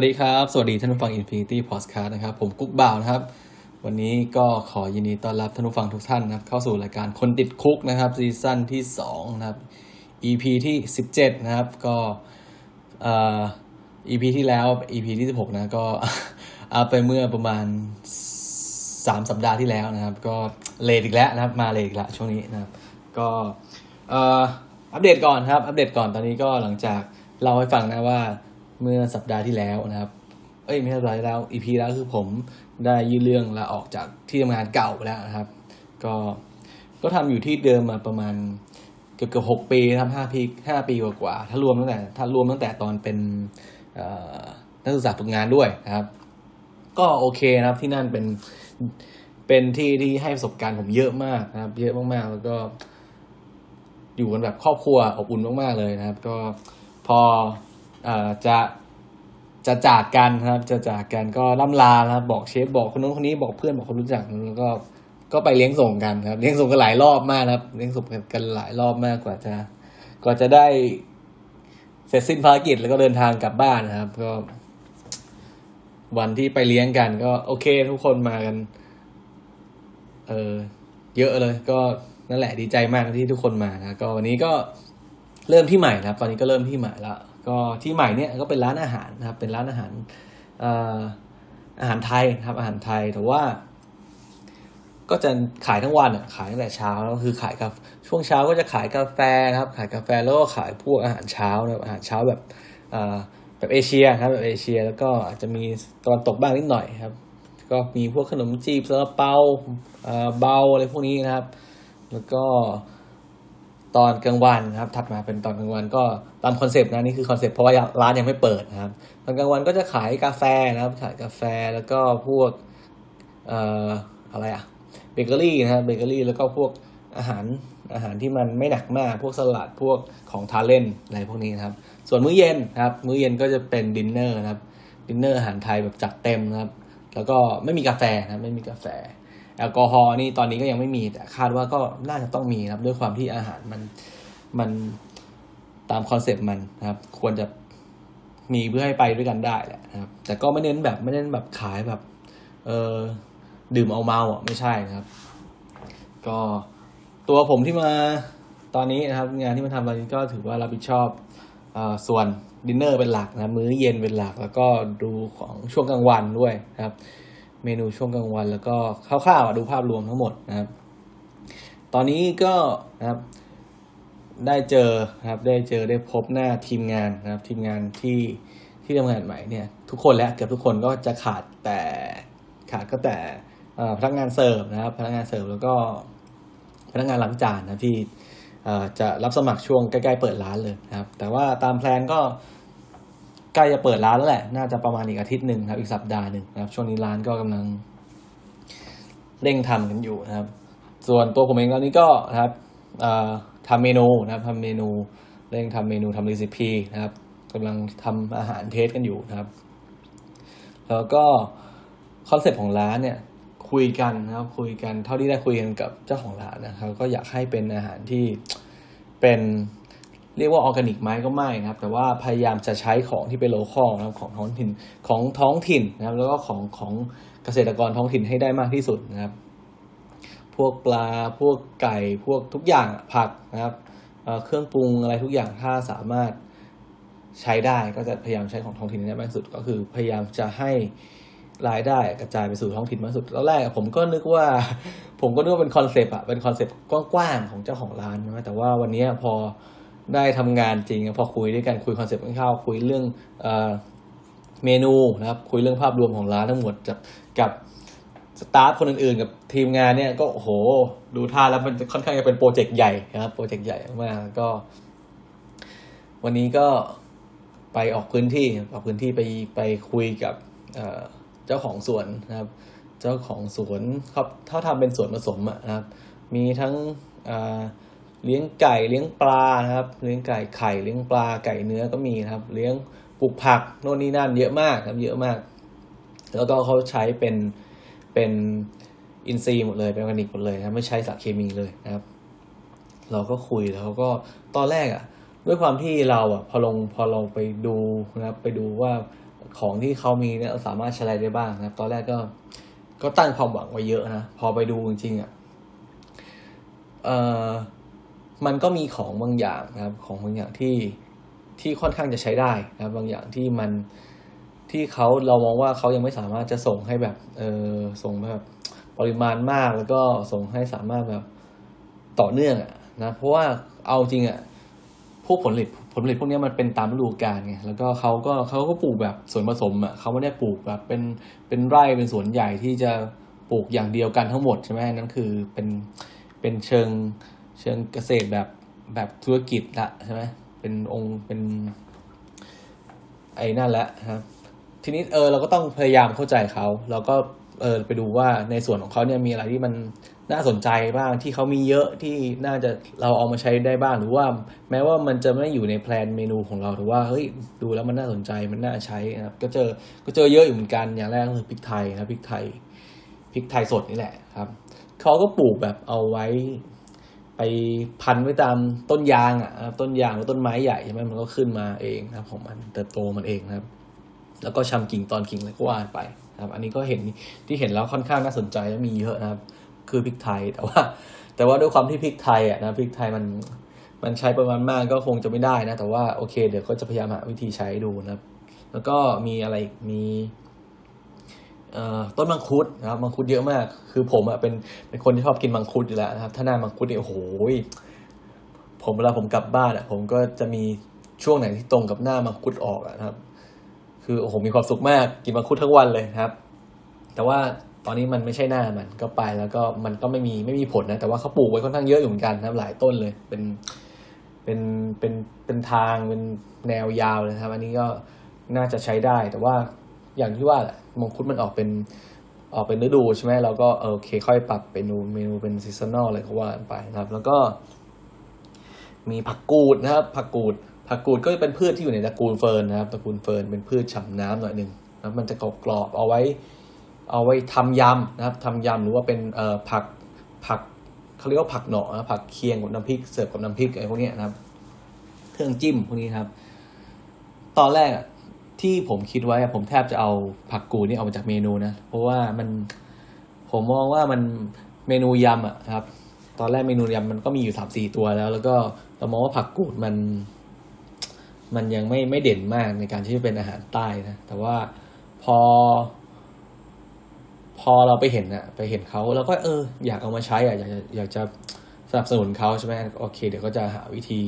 สวัสดีครับ สวัสดีท่านผู้ฟัง Infinity Podcast นะครับ ผมกุ๊กบ่าวนะครับ วันนี้ก็ขอยินดีต้อนรับท่านผู้ฟังทุกท่านนะครับ เข้าสู่รายการคนติดคุกนะครับซีซั่นที่2นะครับ EP ที่ 17 นะครับ ก็เอ่อ EP ที่แล้ว EP ที่ 16 นะก็อาไปเมื่อประมาณ 3 สัปดาห์ที่แล้วนะครับ ก็เลทอีกแล้วนะครับ มาเลทอีกแล้วช่วงนี้นะครับ ก็เอ่ออัปเดตก่อนครับ อัปเดตก่อนตอนนี้ก็หลังจากเล่าให้ฟังนะว่า เมื่อสัปดาห์ที่แล้วนะครับ เอ้ยไม่ใช่สัปดาห์ที่แล้ว EP แล้วคือผมได้ยื่นเรื่องลาออกจากที่ทำงานเก่าไปแล้วนะครับ ก็ก็ทำอยู่ที่เดิมมาประมาณเกือบเกือบหกปีทำห้าปีห้าปีกว่าๆถ้ารวมตั้งแต่ถ้ารวมตั้งแต่ตอนเป็นอ่อนักศึกษาฝึกงานด้วยนะครับ ก็โอเคนะครับที่นั่นเป็นเป็นที่ที่ให้ประสบการณ์ผมเยอะมากนะครับ เยอะมากๆ แล้วก็ อยู่กันแบบครอบครัวอบอุ่นมากๆเลยนะครับ ก็พอ จะจะจากกันครับ จะจากกันก็ล่ำลาครับ บอกเชฟบอกคนนู้นคนนี้บอกเพื่อนบอกคนรู้จักแล้วก็ก็ไปเลี้ยงส่งกันครับ เลี้ยงส่งกันหลายรอบมากครับ เลี้ยงส่งกันหลายรอบมากกว่าจะกว่าจะได้เสร็จสิ้นภารกิจแล้วก็เดินทางกลับบ้านนะครับ ก็ วันที่ไปเลี้ยงกันก็โอเค ทุกคนมากัน เออเยอะเลย ก็นั่นแหละดีใจมากที่ทุกคนมานะก็วันนี้ก็เริ่มที่ใหม่นะครับ ตอนนี้ก็เริ่มที่ใหม่ละ ก็ที่ใหม่เนี่ยก็เป็นร้านอาหารนะครับ เป็นร้านอาหารอาหารไทยนะครับอาหารไทยแต่ว่า ก็จะขายทั้งวันขายตั้งแต่เช้าแล้วก็คือขายกับช่วงเช้าก็จะขายกาแฟนะครับ ขายกาแฟแล้วก็ขายพวกอาหารเช้านะครับอาหารเช้าแบบแบบเอเชียครับแบบเอเชีย แล้วก็อาจจะมีตอนตกบ้างนิดหน่อยครับ ก็มีพวกขนมจีบซาลาเปาเบาอะไรพวกนี้นะครับ แล้วก็ ตอนกลางวันครับถัดมาเป็นตอนกลางวันก็ตามคอนเซปต์นะนี่คือคอนเซปต์เพราะว่าร้านยังไม่เปิดนะครับตอนกลางวันก็จะขายกาแฟนะครับขายกาแฟแล้วก็พวกเอ่ออะไรอะเบเกอรี่นะครับเบเกอรี่แล้วก็พวกอาหารอาหารที่มันไม่หนักมากพวกสลัดพวกของทานเล่นอะไรพวกนี้นะครับ ส่วนมื้อเย็นนะครับ มื้อเย็นก็จะเป็นดินเนอร์นะครับดินเนอร์อาหารไทยแบบจัดเต็มนะครับ แล้วก็ไม่มีกาแฟนะไม่มีกาแฟ แอลกอฮอล์นี่ตอนนี้ก็ยังไม่มี แต่คาดว่าก็น่าจะต้องมีครับด้วยความที่อาหารมันมันตามคอนเซปต์มันนะครับ ควรจะมีเพื่อให้ไปด้วยกันได้แหละนะครับ แต่ก็ไม่เน้นแบบไม่เน้นแบบขายแบบ เออดื่มเอาเมาอะไม่ใช่นะครับ ก็ตัวผมที่มาตอนนี้นะครับ งานที่มาทำตอนนี้ก็ถือว่ารับผิดชอบอส่วนดินเนอร์เป็นหลักนะ มื้อเย็นเป็นหลัก แล้วก็ดูของช่วงกลางวันด้วยนะครับ เมนูช่วงกลางวัน แล้วก็คร่าวๆดูภาพรวมทั้งหมดนะครับ ตอนนี้ก็นะครับได้เจอนะครับได้เจอได้พบหน้าทีมงานนะครับทีมงานที่ที่ทำงานใหม่เนี่ยทุกคนแล้วเกือบทุกคนก็จะขาดแต่ขาดก็แต่พนักงานเสิร์ฟนะครับ พนักงานเสิร์ฟแล้วก็พนักงานล้างจานนะที่จะรับสมัครช่วงใกล้ๆเปิดร้านเลยนะครับ แต่ว่าตาม plan ก็ ใกล้จะเปิดร้านแล้วแหละ น่าจะประมาณอีกอาทิตย์หนึ่งครับ อีกสัปดาห์หนึ่งนะครับ ช่วงนี้ร้านก็กำลังเร่งทำกันอยู่นะครับ ส่วนตัวผมเองตอนนี้ก็นะครับเอ่อทำเมนูนะครับทำเมนูเร่งทำเมนูทำ recipe นะครับกำลังทำอาหาร test กันอยู่นะครับ แล้วก็คอนเซ็ปต์ของร้านเนี่ยคุยกันนะครับ คุยกันเท่าที่ได้คุยกันกับเจ้าของร้านนะครับ ก็อยากให้เป็นอาหารที่เป็น เรียกว่าออร์แกนิกไหมก็ไม่นะครับ แต่ว่าพยายามจะใช้ของที่เป็น local นะครับของท้องถิ่นของท้องถิ่นนะครับ แล้วก็ของของเกษตรกรท้องถิ่นให้ได้มากที่สุดนะครับ พวกปลาพวกไก่พวกทุกอย่างผักนะครับเเครื่องปรุงอะไรทุกอย่างถ้าสามารถใช้ได้ก็จะพยายามใช้ของท้องถิ่นให้ได้มากที่สุด ก็คือพยายามจะให้รายได้กระจายไปสู่ท้องถิ่นมากที่สุดตอนแรกผมก็นึกว่า ผมก็นึกว่าเป็นคอนเซปต์อะเป็นคอนเซปต์กว้างๆของเจ้าของร้านนะแต่ว่าวันนี้พอ ได้ทำงานจริง พอคุยด้วยกันคุยคอนเซปต์คร่าวคุยเรื่องเอ่อเมนูนะครับคุยเรื่องภาพรวมของร้านทั้งหมดกับกับสตาฟคนอื่นๆ กับทีมงานเนี่ยก็โอ้โหดูท่าแล้วมันค่อนข้างจะเป็นโปรเจกต์ใหญ่นะครับโปรเจกต์ใหญ่มากก็ วันนี้ก็ไปออกพื้นที่ออกพื้นที่ไปไปคุยกับเเจ้าของสวนนะครับ เจ้าของสวนครับถ้าทำเป็นสวนผสมอะนะครับ มีทั้งอ เลี้ยงไก่เลี้ยงปลานะครับ เลี้ยงไก่ไข่เลี้ยงปลาไก่เนื้อก็มีนะครับ เลี้ยงปลูกผักโน่นนี่นั่นเยอะมากครับ เยอะมาก แล้วก็เขาใช้เป็นเป็นอินทรีย์หมดเลยเป็นออร์แกนิกหมดเลยนะครับไม่ใช้สารเคมีเลยนะครับ เราก็คุยแล้วก็ตอนแรกอะ ด้วยความที่เราอะพอลงพอเราไปดูนะครับ ไปดูว่าของที่เขามีเนี่ยสามารถใช้อะไรได้บ้างนะครับ ตอนแรกก็ก็ตั้งความหวังไว้เยอะนะพอไปดูจริงๆอะเอ่อ มันก็มีของบางอย่างนะครับ ของบางอย่างที่ที่ค่อนข้างจะใช้ได้นะครับ บางอย่างที่มันที่เขาเรามองว่าเขายังไม่สามารถจะส่งให้แบบเออส่งแบบปริมาณมากแล้วก็ส่งให้สามารถแบบต่อเนื่องอะนะเพราะว่าเอาจริงอะพวกผลผลิตผลผลิตพวกนี้มันเป็นตามฤดูกาลไงแล้วก็เขาก็เขาก็ปลูกแบบสวนผสมอะเขาไม่ได้ปลูกแบบเป็นเป็นไร่เป็นสวนใหญ่ที่จะปลูกอย่างเดียวกันทั้งหมดใช่ไหมนั่นคือเป็นเป็นเชิง เชิงเกษตรแบบแบบธุรกิจละใช่ไหมเป็นองค์เป็น ไอ้นั่นแหละครับ ทีนี้เออเราก็ต้องพยายามเข้าใจเขาเราก็เออไปดูว่าในส่วนของเขาเนี่ยมีอะไรที่มันน่าสนใจบ้างที่เขามีเยอะที่น่าจะเราเอามาใช้ได้บ้างหรือว่า แม้ว่ามันจะไม่อยู่ในแพลนเมนูของเราแต่ว่าเฮ้ยดูแล้วมันน่าสนใจมันน่าใช้นะครับ ก็เจอก็เจอเยอะอยู่เหมือนกันอย่างแรกก็คือพริกไทยนะพริกไทยพริกไทยสดนี่แหละครับเขาก็ปลูกแบบเอาไว้ ไปพันไว้ตามต้นยางอะต้นยางหรือต้นไม้ใหญ่ใช่ไหมมันก็ขึ้นมาเองนะครับ ของมันเติบโตมันเองนะครับ แล้วก็ชำกิ่งตอนกิ่งอะไรก็ว่าไปนะครับ อันนี้ก็เห็นที่เห็นแล้วค่อนข้างน่าสนใจและมีเยอะนะครับ คือพริกไทยแต่ว่า แต่ว่าด้วยความที่พริกไทยอะนะพริกไทยมันมันใช้ประมาณมากก็คงจะไม่ได้นะ แต่ว่าโอเค เดี๋ยวก็จะพยายามหาวิธีใช้ดูนะครับ แล้วก็มีอะไรมี ต้นมังคุดนะครับมังคุดเยอะมาก คือผมอะเป็นเป็นคนที่ชอบกินมังคุดอยู่แล้วนะครับ ถ้าหน้ามังคุดเนี่ยโอ้โหผมเวลาผมกลับบ้านอะผมก็จะมีช่วงไหนที่ตรงกับหน้ามังคุดออกนะครับ คือโอ้โหมีความสุขมากกินมังคุดทั้งวันเลยครับ แต่ว่าตอนนี้มันไม่ใช่หน้ามันก็ไปแล้วก็มันก็ไม่มีไม่มีผลนะแต่ว่าเขาปลูกไว้ค่อนข้างเยอะอยู่เหมือนกันนะครับหลายต้นเลย เป็นเป็นเป็นเป็นทางเป็นแนวยาวเลยครับ อันนี้ก็น่าจะใช้ได้ แต่ว่าอย่างที่ว่าแหละมังคุดมันออกเป็นออกเป็นฤดูใช่ไหมเราก็โอเคค่อยปรับเป็นเมนูเป็น seasonal อะไรก็ว่าไปนะครับ แล้วก็ มีผักกูดนะครับ ผักกูด ผักกูดก็เป็นพืชที่อยู่ในตระกูลเฟิร์นนะครับตระกูลเฟิร์นเป็นพืชฉ่ำน้ำหน่อยหนึ่งนะมันจะกรอบกรอบเอาไว้ เอาไว้ทำยำนะครับทำยำหรือว่าเป็นเอ่อผักผักเขาเรียกว่าผักหน่อนะผักเคียงกับน้ำพริกเสิร์ฟกับน้ำพริกอะไรพวกนี้นะครับ เครื่องจิ้มพวกนี้ครับ ตอนแรก ที่ผมคิดไว้ผมแทบจะเอาผักกูดนี่ออกมาจากเมนูนะ เพราะว่ามันผมมองว่ามันเมนูยำอะครับ ตอนแรกเมนูยำมันก็มีอยู่สามสี่ตัวแล้ว แล้วก็เรามองว่าผักกูดมัน มันยังไม่ไม่เด่นมากในการที่จะเป็นอาหารใต้นะ แต่ว่าพอ พอเราไปเห็นอะไปเห็นเขาแล้วก็เออ อยากเอามาใช้อะอยากจะอยากจะสนับสนุนเขาใช่ไหมโอเค เดี๋ยวก็จะหาวิธี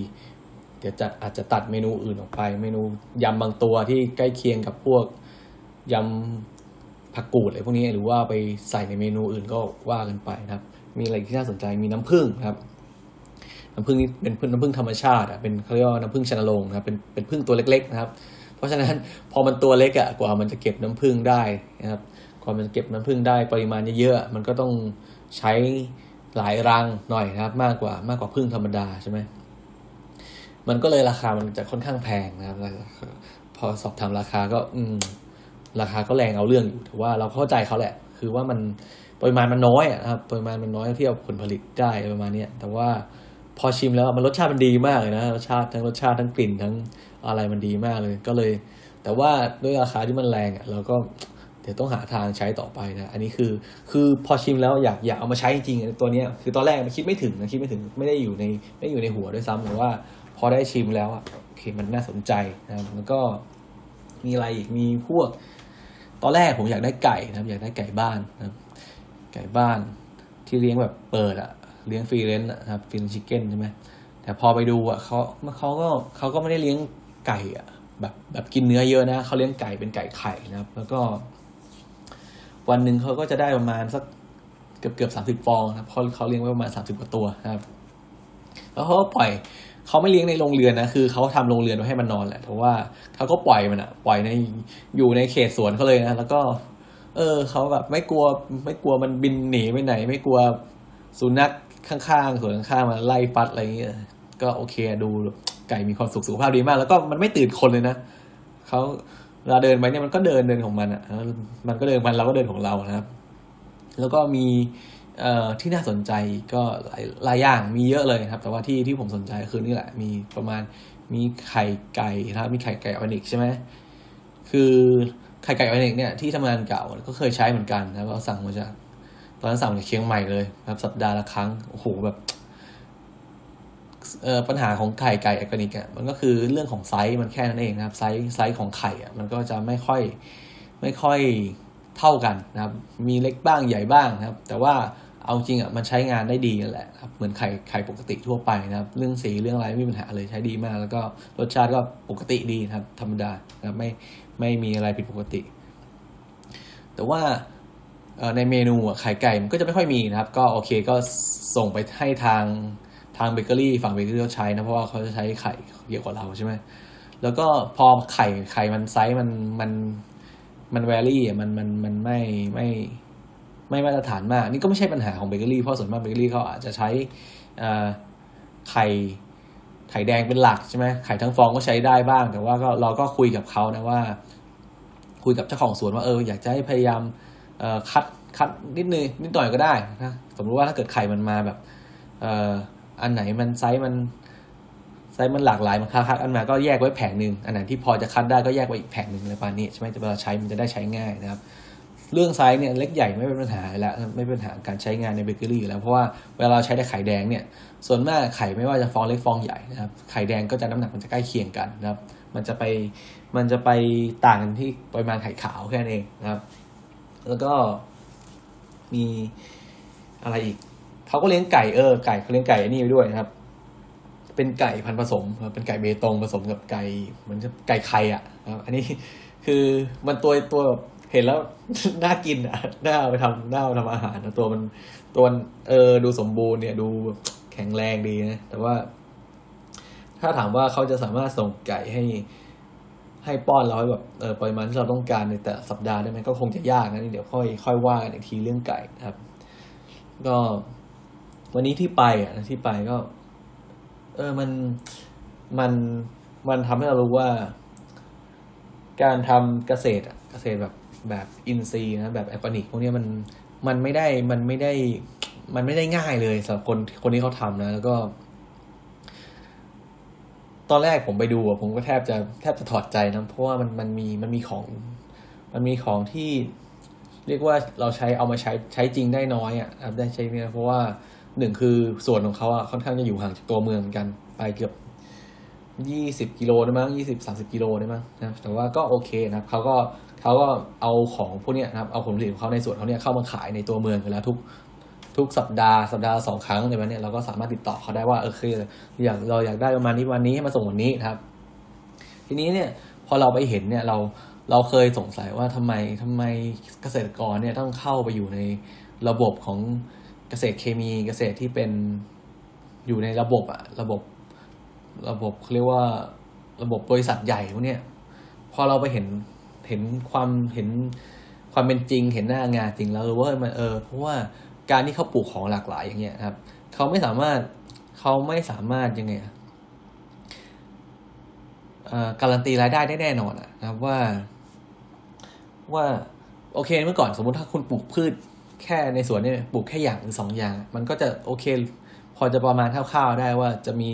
เดี๋ยวจะอาจจะตัดเมนูอื่นออกไป เมนูยำบางตัวที่ใกล้เคียงกับพวกยำผักกูดอะไรพวกนี้หรือว่าไปใส่ในเมนูอื่นก็ว่ากันไปนะครับ มีอะไรที่น่าสนใจมีน้ำผึ้งครับ น้ำผึ้งนี่เป็นน้ำผึ้งธรรมชาติอะเป็นเขาเรียกว่าน้ำผึ้งชนโรงนะครับเป็นเป็นผึ้งตัวเล็ก ๆ นะครับ เพราะฉะนั้นพอมันตัวเล็กอะกว่ามันจะเก็บน้ำผึ้งได้นะครับกว่ามันจะเก็บน้ำผึ้งได้ปริมาณเยอะๆมันก็ต้องใช้หลายรังหน่อยนะครับ มากกว่ามากกว่าผึ้งธรรมดาใช่ไหม มันก็เลยราคามันจะค่อนข้างแพงนะครับพอสอบถามราคาก็ อืม ราคาก็แรงเอาเรื่องอยู่แต่ว่าเราเข้าใจเขาแหละ คือว่ามันปริมาณมันน้อยอะนะครับปริมาณมันน้อยที่เอาผลผลิตได้ประมาณนี้แต่ว่าพอชิมแล้วมันรสชาติมันดีมากเลยนะรสชาติทั้งรสชาติทั้งกลิ่นทั้งอะไรมันดีมากเลย ก็เลย แต่ว่าด้วยราคาที่มันแรงอะเราก็เดี๋ยวต้องหาทางใช้ต่อไปนะ อันนี้คือ คือพอชิมแล้วอยากอยากเอามาใช้จริงๆตัวเนี้ยคือตอนแรกมันคิดไม่ถึงนะคิดไม่ถึงไม่ได้อยู่ในไม่อยู่ในหัวด้วยซ้ำแต่ว่า พอได้ชิมแล้วอะโอเคมันน่าสนใจนะครับแล้วก็มีอะไรอีกมีพวก ตอนแรกผมอยากได้ไก่นะครับ อยากได้ไก่บ้านนะครับ ไก่บ้านที่เลี้ยงแบบเปิดอะเลี้ยงฟรีเลนส์นะครับฟรีชิคเก้นใช่ไหมแต่พอไปดูอะเขาเขาก็เขาก็ไม่ได้เลี้ยงไก่อะแบบแบบกินเนื้อเยอะนะเขาเลี้ยงไก่เป็นไก่ไข่นะครับ แล้วก็ วันหนึ่งเขาก็จะได้ประมาณสักเกือบเกือบสามสิบฟองนะเพราะเขาเลี้ยงไว้ประมาณสามสิบกว่าตัวนะครับ แล้วเขาก็ปล่อยเขาไม่เลี้ยงในโรงเรือนนะคือเขาทำโรงเรือนไว้ให้มันนอนแหละเพราะว่าเขาก็ปล่อยมันอะปล่อยในอยู่ในเขตสวนเขาเลยนะแล้วก็ เออเขาแบบไม่กลัวไม่กลัวมันบินหนีไปไหน ไม่กลัวสุนัขข้างๆสวนข้างๆมาไล่ฟัดอะไรอย่างเงี้ยก็โอเคดูไก่มีความสุขสุขภาพดีมาก แล้วก็มันไม่ตื่นคนเลยนะเขาเวลาเดินไปเนี่ยมันก็เดินเดินของมันอะ่ะ มันก็เดินมันเราก็เดินของเรานะครับ แล้วก็มี เอ่อที่น่าสนใจก็หลายหลายอย่างมีเยอะเลยครับ แต่ว่าที่ที่ผมสนใจคือนี่แหละ มีประมาณมีไข่ไก่นะครับมีไข่ไก่ออร์แกนิกใช่ไหมคือไข่ไก่ออร์แกนิกเนี่ยที่ทำงานเก่าก็เคยใช้เหมือนกันนะเราสั่งมาจากตอนนั้นสั่งมาจากเชียงใหม่เลยครับ สัปดาห์ละครั้งโอ้โหแบบเอ่อปัญหาของไข่ไก่ออร์แกนิกอะมันก็คือเรื่องของไซส์มันแค่นั้นเองนะครับ ไซส์ไซส์ของไข่อะมันก็จะไม่ค่อยไม่ค่อยเท่ากันนะครับ มีเล็กบ้างใหญ่บ้างนะครับ แต่ว่า เอาจริงอะมันใช้งานได้ดีกันแหละครับเหมือนไข่ไข่ปกติทั่วไปนะครับ เรื่องสีเรื่องอะไรไม่มีปัญหาเลยใช้ดีมาก แล้วก็รสชาติก็ปกติดีครับ ธรรมดานะครับไม่ไม่มีอะไรผิดปกติ แต่ว่าในเมนูไข่ไก่มันก็จะไม่ค่อยมีนะครับ ก็โอเคก็ส่งไปให้ทางทางเบเกอรี่ฝั่งเบเกอรี่เขาใช้นะเพราะว่าเขาจะใช้ไข่เยอะกว่าเราใช่ไหมแล้วก็พอไข่ไข่มันไซส์มันมันมัน vary อะมันมันมันไม่ไม่ ไม่มาตรฐานมาก นี่ก็ไม่ใช่ปัญหาของเบเกอรี่เพราะส่วนมากเบเกอรี่เขาอาจจะใช้ไข่ไข่แดงเป็นหลักใช่ไหมไข่ทั้งฟองก็ใช้ได้บ้าง แต่ว่าก็เราก็คุยกับเขานะว่า คุยกับเจ้าของสวนว่าเอออยากจะให้พยายามคัดคัดนิดนึงนิดหน่อยก็ได้นะสมมติว่าถ้าเกิดไข่มันมาแบบเอ่ออันไหนมันไซส์มันไซส์มันหลากหลายมันคัดอันมาก็แยกไว้แผงหนึ่งอันไหนที่พอจะคัดได้ก็แยกไว้อีกแผงหนึ่งอะไรประมาณนี้ใช่ไหมเวลาใช้มันจะได้ใช้ง่ายนะครับ เรื่องไซส์เนี่ยเล็กใหญ่ไม่เป็นปัญหาแล้วไม่เป็นปัญหาการใช้งานในเบเกอรี่แล้วเพราะว่าเวลาเราใช้แต่ไข่แดงเนี่ยส่วนมากไข่ไม่ว่าจะฟองเล็กฟองใหญ่นะครับไข่แดงก็จะน้ำหนักมันจะใกล้เคียงกันนะครับ มันจะไปมันจะไปต่างกันที่ปริมาณไข่ขาวแค่นั้นเองนะครับ แล้วก็มีอะไรอีกเขาก็เลี้ยงไก่เออไก่เขาเลี้ยงไก่นี่ไปด้วยนะครับ เป็นไก่พันผสมเป็นไก่เบตงผสมกับไก่เหมือนไก่ไข่อะครับอันนี้คือมันตัวตัวแบบ เห็นแล้ว น่ากินอะน่าไปทำน่าไปทำอาหารนะตัวมันตัวเออดูสมบูรณ์เนี่ยดูแข็งแรงดีนะ แต่ว่า ถ้าถามว่าเขาจะสามารถส่งไก่ให้ ให้ป้อนเราให้แบบเออปริมาณที่เราต้องการในแต่สัปดาห์ได้ไหมก็คงจะยากนะนี่เดี๋ยวค่อยค่อยว่ากันอีกทีเรื่องไก่นะครับ ก็ วันนี้ที่ไปอะที่ไปก็ เออมันมันมันทำให้เรารู้ว่า การทำเกษตรเกษตรแบบ แบบอินทรีนะแบบแอปนิกพวกนี้มันมันไม่ได้มันไม่ได้ มันไม่ได้ง่ายเลยสำหรับคนคนที่เขาทำนะ แล้วก็ ตอนแรกผมไปดูผมก็แทบจะแทบจะถอดใจนะเพราะว่ามันมันมีมันมีของ มันมีของที่ เรียกว่าเราใช้เอามาใช้ใช้จริงได้น้อยอะได้ใช้เนี่ยเพราะว่าหนึ่งคือส่วนของเขาอะค่อนข้างจะอยู่ห่างจากตัวเมืองเหมือนกัน ไปเกือบยี่สิบกิโลได้มั้งยี่สิบสามสิบกิโลได้มั้งนะแต่ว่าก็โอเคนะเขาก็ เขาก็เอาของพวกนี้นะครับเอาผลผลิตของเขาในส่วนเขาเนี่ยเข้ามาขายในตัวเมืองอยู่แล้วทุกทุกสัปดาห์สัปดาห์สองครั้งในวันนี้เราก็สามารถติดต่อเขาได้ว่าเออคืออยากเราอยากได้ประมาณนี้วันนี้ให้มาส่งวันนี้นะครับ ทีนี้เนี่ยพอเราไปเห็นเนี่ยเราเราเคยสงสัยว่าทำไมทำไมเกษตรกรเนี่ยต้องเข้าไปอยู่ในระบบของเกษตรเคมีเกษตรที่เป็นอยู่ในระบบอะระบบระบบเขาเรียกว่าระบบบริษัทใหญ่พวกเนี้ยพอเราไปเห็น เห็นความเห็นความเป็นจริง เห็นหน้างานจริงแล้วรู้ว่ามันเออเพราะว่าการที่เขาปลูกของหลากหลายอย่างเงี้ยครับเขาไม่สามารถเขาไม่สามารถยังไงการันตีรายได้ได้แน่นอนนะครับว่า ว่าโอเคเมื่อก่อนสมมติถ้าคุณปลูกพืชแค่ในสวนเนี่ยปลูกแค่อย่างหรือสองอย่าง มันก็จะโอเค พอจะประมาณคร่าวๆได้ว่าจะมี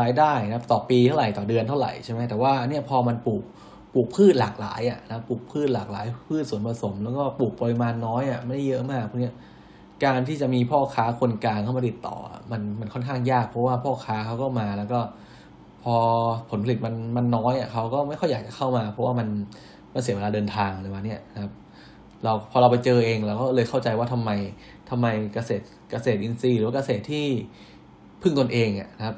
รายได้นะครับ ต่อปีเท่าไหร่ต่อเดือนเท่าไหร่ใช่ไหมแต่ว่าเนี่ยพอมันปลูก ปลูกพืชหลากหลายอะนะปลูกพืชหลากหลาย พืชส่วนผสม แล้วก็ปลูกปริมาณน้อยอะไม่ได้เยอะมากพวกนี้การที่จะมีพ่อค้าคนกลางเข้ามาติดต่อ มันมันค่อนข้างยาก เพราะว่าพ่อค้าเขาก็มาแล้วก็ พอผลผลิตมันมันน้อยอะเขาก็ไม่ค่อยอยากจะเข้ามา เพราะว่ามันมันเสียเวลาเดินทางเลยวันนี้นะครับ เราพอเราไปเจอเองเราก็เลยเข้าใจว่าทำไมทำไมเกษตรเกษตรอินทรีย์ หรือว่าเกษตรที่พึ่งตนเองอะนะครับ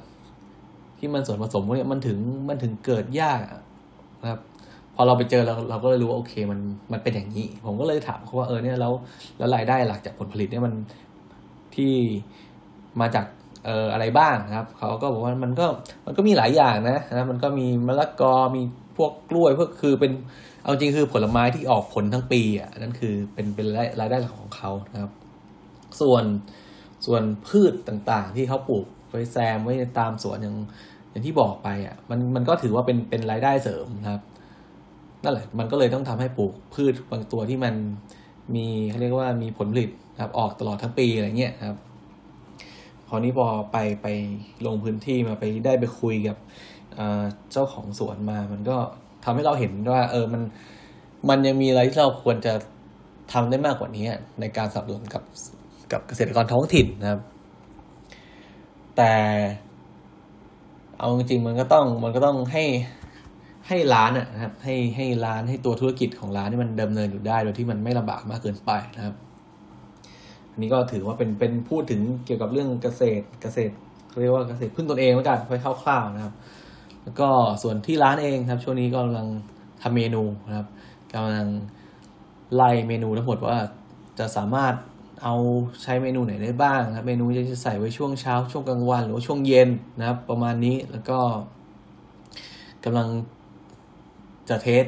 ที่มันส่วนผสมพวกนี้มันถึงมันถึงเกิดยากนะครับ พอเราไปเจอเราเราก็เลยรู้ว่าโอเคมันมันเป็นอย่างนี้ ผมก็เลยถามเขาว่าเออเนี่ยแล้วแล้วรายได้หลักจากผลผลิตเนี่ยมันที่มาจากเอ่ออะไรบ้างครับเขาก็บอกว่ามันก็มันก็มีหลายอย่างนะนะมันก็มีมะละกอมีพวกกล้วยพวกคือเป็นเอาจริงคือผลไม้ที่ออกผลทั้งปีอะนั่นคือเป็นเป็นรายได้หลักของเขานะครับ ส่วนส่วนพืชต่างๆ ที่เขาปลูกไว้แซมไว้ตามสวนอย่างอย่างที่บอกไปอะมันมันก็ถือว่าเป็นเป็นรายได้เสริมนะครับ นั่นแหละมันก็เลยต้องทำให้ปลูกพืชบางตัวที่มันมีเขาเรียกว่ามีผลผลิตครับออกตลอดทั้งปีอะไรเงี้ยครับคราวนี้พอไปไปลงพื้นที่มาไปได้ไปคุยกับเจ้าของสวนมา มันก็ทำให้เราเห็นว่า เออมันมันยังมีอะไรที่เราควรจะทำได้มากกว่านี้ ในการสนับสนุนกับกับเกษตรกรท้องถิ่นนะครับ แต่เอาจริงๆมันก็ต้องมันก็ต้องให้ ให้ร้านนะครับให้ให้ร้านให้ตัวธุรกิจของร้านนี่มันดำเนินอยู่ได้ โดยที่มันไม่ลำบากมากเกินไปนะครับ อันนี้ก็ถือว่าเป็นเป็นพูดถึงเกี่ยวกับเรื่องเกษตรเกษตรเรียกว่าเกษตรพึ่งตนเองแล้วกันไปคร่าวๆนะครับ แล้วก็ส่วนที่ร้านเองครับ ช่วงนี้ก็กำลังทำเมนูนะครับกำลังไล่เมนูทั้งหมดว่าจะสามารถเอาใช้เมนูไหนได้บ้างครับ เมนูจะใส่ไว้ช่วงเช้าช่วงกลางวัน หรือว่าช่วงเย็นนะครับ ประมาณนี้แล้วก็กำลัง จะเทส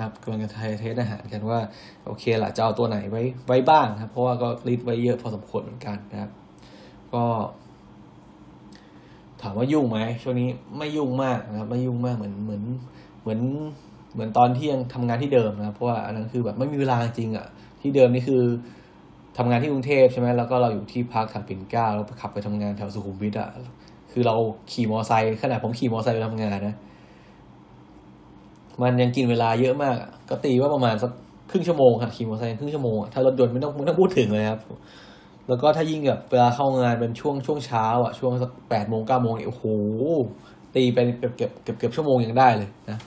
ครับกำลังจะเทสอาหารกันว่า โอเคละจะเอาตัวไหนไว้ไว้บ้างครับ เพราะว่าก็รีดไว้เยอะพอสมควรเหมือนกันนะครับ ก็ ถามว่ายุ่งไหมช่วงนี้ไม่ยุ่งมากนะครับ ไม่ยุ่งมากเหมือนเหมือนเหมือนเหมือนตอนที่ยังทำงานที่เดิมนะเพราะว่าอันนั้นคือแบบไม่มีเวลาจริงอะ่ะ ที่เดิมนี่คือทำงานที่กรุงเทพใช่ไหมแล้วก็เราอยู่ที่พักแถวปิ่นเกล้าแล้วขับไปทำงานแถวสุขุมวิทอะ่ะคือเราขี่มอไซค์ขนาดผมขี่มอไซค์ไปทำงานนะ มันยังกินเวลาเยอะมาก ก็ตีว่าประมาณสักครึ่งชั่วโมงค่ะขี่มอเตอร์ไซค์ครึ่งชั่วโมงถ้ารถยนต์ไม่ต้องไม่ต้องพูดถึงเลยครับ แล้วก็ถ้ายิ่งแบบเวลาเข้างานเป็นช่วงช่วงเช้าอะช่วงสักแปดโมงเก้าโมงเนี่ยโอ้โหตีไปเกือบเกือบเกือบเกือบชั่วโมงยังได้เลยนะ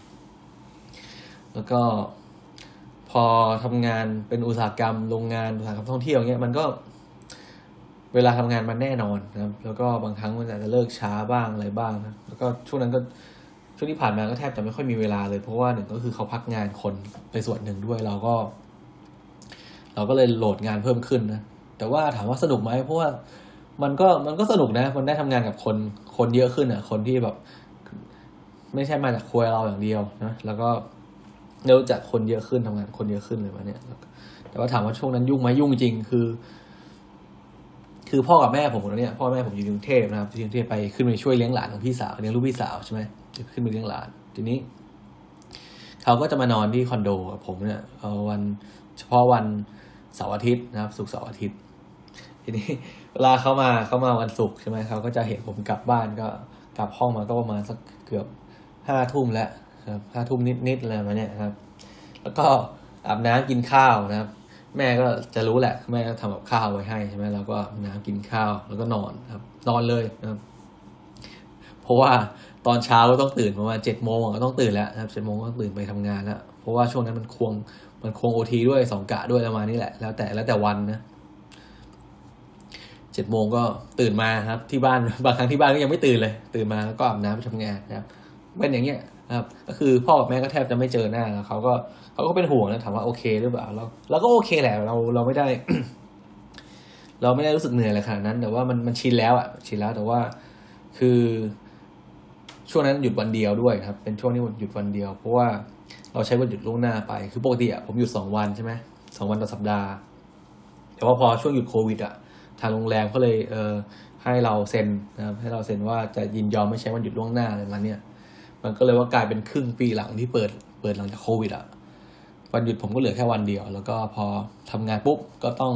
แล้วก็พอทำงานเป็นอุตสาหกรรมโรงงานอุตสาหกรรมท่องเที่ยวเงี้ยมันก็เวลาทำงานมันแน่นอนนะครับ แล้วก็บางครั้งมันอาจจะเลิกช้าบ้างอะไรบ้างนะแล้วก็ช่วงนั้นก็ ช่วงที่ผ่านมาก็แทบจะไม่ค่อยมีเวลาเลย เพราะว่าหนึ่งก็คือเขาพักงานคนไปส่วนหนึ่งด้วยเราก็ เราก็เลยโหลดงานเพิ่มขึ้นนะแต่ว่าถามว่าสนุกไหมเพราะว่ามันก็มันก็สนุกนะ มันได้ทำงานกับคนคนเยอะขึ้นอะ คนที่แบบ ไม่ใช่มาจากครัวเราอย่างเดียวนะแล้วก็เรู้จักคนเยอะขึ้นทำงานคนเยอะขึ้นเลยวันนี้แต่ว่าถามว่าช่วงนั้นยุ่งไหมยุ่งจริง คือ คือพ่อกับแม่ผมคนนี้พ่อแม่ผมอยู่กรุงเทพนะครับที่กรุงเทพไปขึ้นไปช่วยเลี้ยงหลานของพี่สาวเลี้ยงลูกพี่สาวใช่ไหมขึ้นไปเลี้ยงหลาน ทีนี้เขาก็จะมานอนที่คอนโดกับผมเนี่ยวันเฉพาะวันเสาร์อาทิตย์นะครับศุกร์เสาร์อาทิตย์ ทีนี้เวลาเขามาเขามาวันศุกร์ใช่ไหมเขาก็จะเห็นผมกลับบ้านก็กลับห้องมาก็ประมาณสักเกือบห้าทุ่มแล้วครับห้าทุ่มนิดๆอะไรมาเนี่ยครับ แล้วก็อาบน้ำกินข้าวนะครับ แม่ก็จะรู้แหละ แม่ก็ทำกับข้าวไว้ให้ใช่ไหมแล้วก็น้ำกินข้าวแล้วก็นอนครับ นอนเลยนะครับ เพราะว่าตอนเช้าก็ต้องตื่นประมาณเจ็ดโมงก็ต้องตื่นแล้วครับเจ็ดโมงก็ต้องตื่นไปทำงานแล้วเพราะว่าช่วงนั้นมันควงมันควงโอทีด้วยสองกะด้วยประมาณนี้แหละ แล้วแต่แล้วแต่วันนะเจ็ดโมงก็ตื่นมาครับ ที่บ้านบางครั้งที่บ้านก็ยังไม่ตื่นเลย ตื่นมาแล้วก็อาบน้ำไปทำงานนะครับเป็นอย่างเงี้ย นะครับก็คือพ่อกับแม่ก็แทบจะไม่เจอหน้าเขาก็เขาก็เป็นห่วงนะถามว่าโอเคหรือเปล่าเราเราก็โอเคแหละเราเราไม่ได้ เราไม่ได้รู้สึกเหนื่อยอะไรขนาดนั้น แต่ว่ามันมันชินแล้วอะชินแล้วแต่ว่าคือช่วงนั้นหยุดวันเดียวด้วยครับ เป็นช่วงที่หยุดวันเดียว เพราะว่าเราใช้วันหยุดล่วงหน้าไป คือปกติอะผมหยุดสองวันใช่ไหมสองวันต่อสัปดาห์ แต่ว่าพอช่วงหยุดโควิดอะทางโรงแรมก็เลยเออให้เราเซ็นนะครับให้เราเซ็นว่าจะยินยอมไม่ใช้วันหยุดล่วงหน้าอะไรมาเนี่ย มันก็เลยว่ากลายเป็นครึ่งปีหลังที่เปิดเปิดหลังจากโควิดอะวันหยุดผมก็เหลือแค่วันเดียว แล้วก็พอทำงานปุ๊บก็ต้อง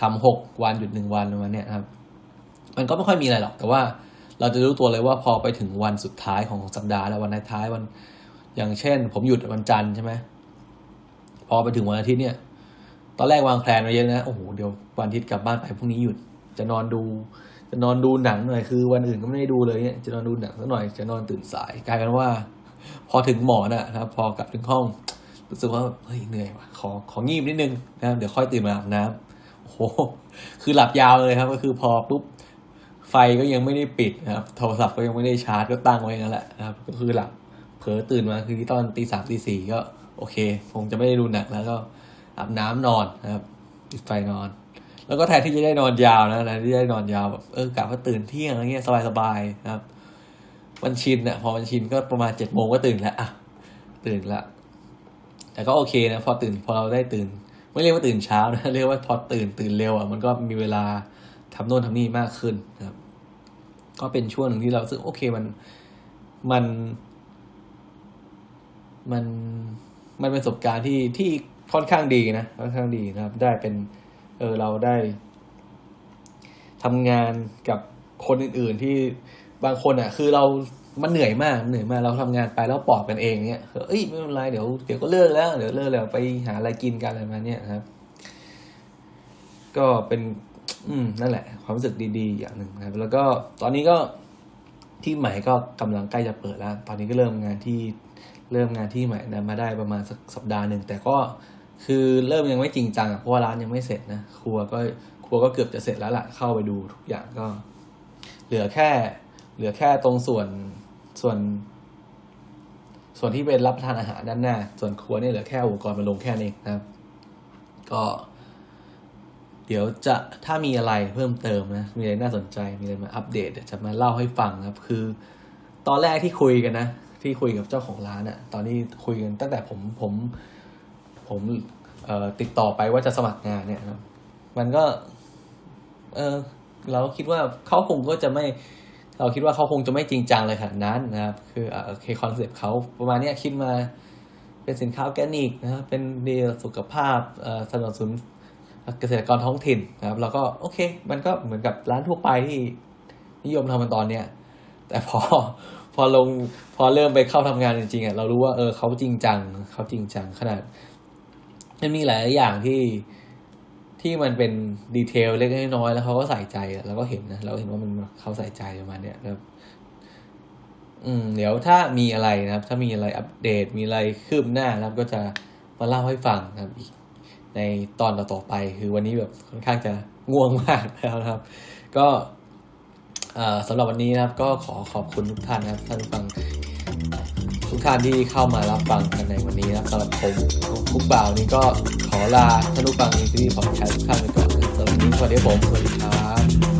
ทำหกวันหยุดหนึ่งวันประมาณนี้ครับ มันก็ไม่ค่อยมีอะไรหรอก แต่ว่าเราจะรู้ตัวเลยว่าพอไปถึงวันสุดท้ายของสัปดาห์แล้ววันท้ายวัน อย่างเช่น ผมหยุดวันจันทร์ใช่ไหมพอไปถึงวันอาทิตย์เนี่ย ตอนแรกวางแผนมาเยอะนะ โอ้โห เดี๋ยววันอาทิตย์กลับบ้านไปพรุ่งนี้หยุด จะนอนดู จะนอนดูหนังหน่อยคือ วันอื่นก็ไม่ได้ดูเลยเนี่ยจะนอนดูหนังสักหน่อยจะนอนตื่นสายกลายเป็นว่า พอถึงหมอน่ะนะครับ พอกลับถึงห้องรู้สึกว่าเฮ้ยเหนื่อยว่ะขอของีบนิดนึงนะเดี๋ยวค่อยตื่นมาอาบน้ำโอ้โหคือหลับยาวเลยครับ ก็คือพอปุ๊บไฟก็ยังไม่ได้ปิดนะครับโทรศัพท์ก็ยังไม่ได้ชาร์จก็ตั้งไว้นั่นแหละนะครับ ก็คือหลับเผลอตื่นมาคือตอนตีสามตีสี่ก็ โอเคคงจะไม่ได้ดูหนักแล้วก็อาบน้ำนอนนะครับปิดไฟนอน แล้วก็แทนที่จะได้นอนยาวนะแทนที่จะได้นอนยาวแบบเออกะว่าตื่นเที่ยงอะไรเงี้ยสบายๆนะครับ มันชินอะพอมันชินก็ประมาณเจ็ดโมงก็ตื่นแล้วอะตื่นละแต่ก็โอเคนะพอตื่นพอเราได้ตื่น ไม่เรียกว่าตื่นเช้านะเรียกว่าพอตื่นตื่นเร็วอะมันก็มีเวลาทำโน่นทำนี่มากขึ้นนะครับ ก็เป็นช่วงหนึ่งที่เราสึกโอเคมันมัน มันมันเป็นประสบการณ์ที่ที่ค่อนข้างดีนะค่อนข้างดีนะครับ ได้เป็น เออเราได้ทำงานกับคนอื่น ๆ ที่บางคนอะ คือเรามันเหนื่อยมากเหนื่อยมากเราทำงานไปแล้วปอบกันเองเนี่ยเอ้ยไม่เป็นไรเดี๋ยวเดี๋ยวก็เลิกแล้วเดี๋ยวเลิกแล้วไปหาอะไรกินกันอะไรมาเนี่ยครับ ก็เป็น อืมนั่นแหละ ความรู้สึกดีๆ อย่างหนึ่งนะครับ แล้วก็ตอนนี้ก็ที่ใหม่ก็กำลังใกล้จะเปิดแล้ว ตอนนี้ก็เริ่มงานที่เริ่มงานที่ใหม่นะมาได้ประมาณสักสัปดาห์หนึ่งแต่ก็ คือเริ่มยังไม่จริงจังเพราะว่าร้านยังไม่เสร็จนะครัวก็ครัวก็เกือบจะเสร็จแล้วล่ะเข้าไปดูทุกอย่างก็ เหลือแค่ เหลือแค่ตรงส่วนส่วน ส่วนที่เป็นรับประทานอาหารด้านหน้า ส่วนครัวเนี่ยเหลือแค่อุปกรณ์มาลงแค่นี้นะครับ ก็ เดี๋ยวจะถ้ามีอะไรเพิ่มเติมนะ มีอะไรน่าสนใจมีอะไรมาอัปเดตจะมาเล่าให้ฟังครับ คือ ตอนแรกที่คุยกันนะที่คุยกับเจ้าของร้านอะตอนนี้คุยกันตั้งแต่ผมผม ผมติดต่อไปว่าจะสมัครงานเนี่ยครับ มันก็ เออเราคิดว่าเขาคงก็จะไม่ เราคิดว่าเขาคงจะไม่จริงจังเลยขนาดนั้นนะครับ คือโอเคคอนเซปต์เขาประมาณนี้คิดมาเป็นสินค้าออแกนิกนะครับเป็นดีสุขภาพสนับสนุนเกษตรกรท้องถิ่นนะครับเราก็โอเค มันก็เหมือนกับร้านทั่วไปที่นิยมทำมันตอนเนี้ยแต่พอพอลงพอเริ่มไปเข้าทำงานจริงๆอะเรารู้ว่าเออเขาจริงจังเขาจริงจังขนาด มันมีหลายอย่างที่ที่มันเป็นดีเทลเล็กน้อยแล้วเขาก็ใส่ใจเราก็เห็นนะเราเห็นว่ามันเขาใส่ใจประมาณเนี้ยครับ อืม เดี๋ยวถ้ามีอะไรนะครับ ถ้ามีอะไรอัปเดตมีอะไรคืบหน้านะครับ ก็จะมาเล่าให้ฟังนะครับอีกในตอนต่อๆไป คือวันนี้แบบค่อนข้างจะง่วงมากแล้วนะครับ ก็สำหรับวันนี้นะครับ ก็ขอขอบคุณทุกท่านนะครับท่านฟัง ทุกท่านที่เข้ามารับฟังกันในวันนี้นะสำหรับผมคุกบ่าวนี้ก็ขอลาท่านผู้ฟังนที่ขอใช้ทุกท่านไปก่อนสำหรับวันนี้สวัสดีผมสวัสดีครับ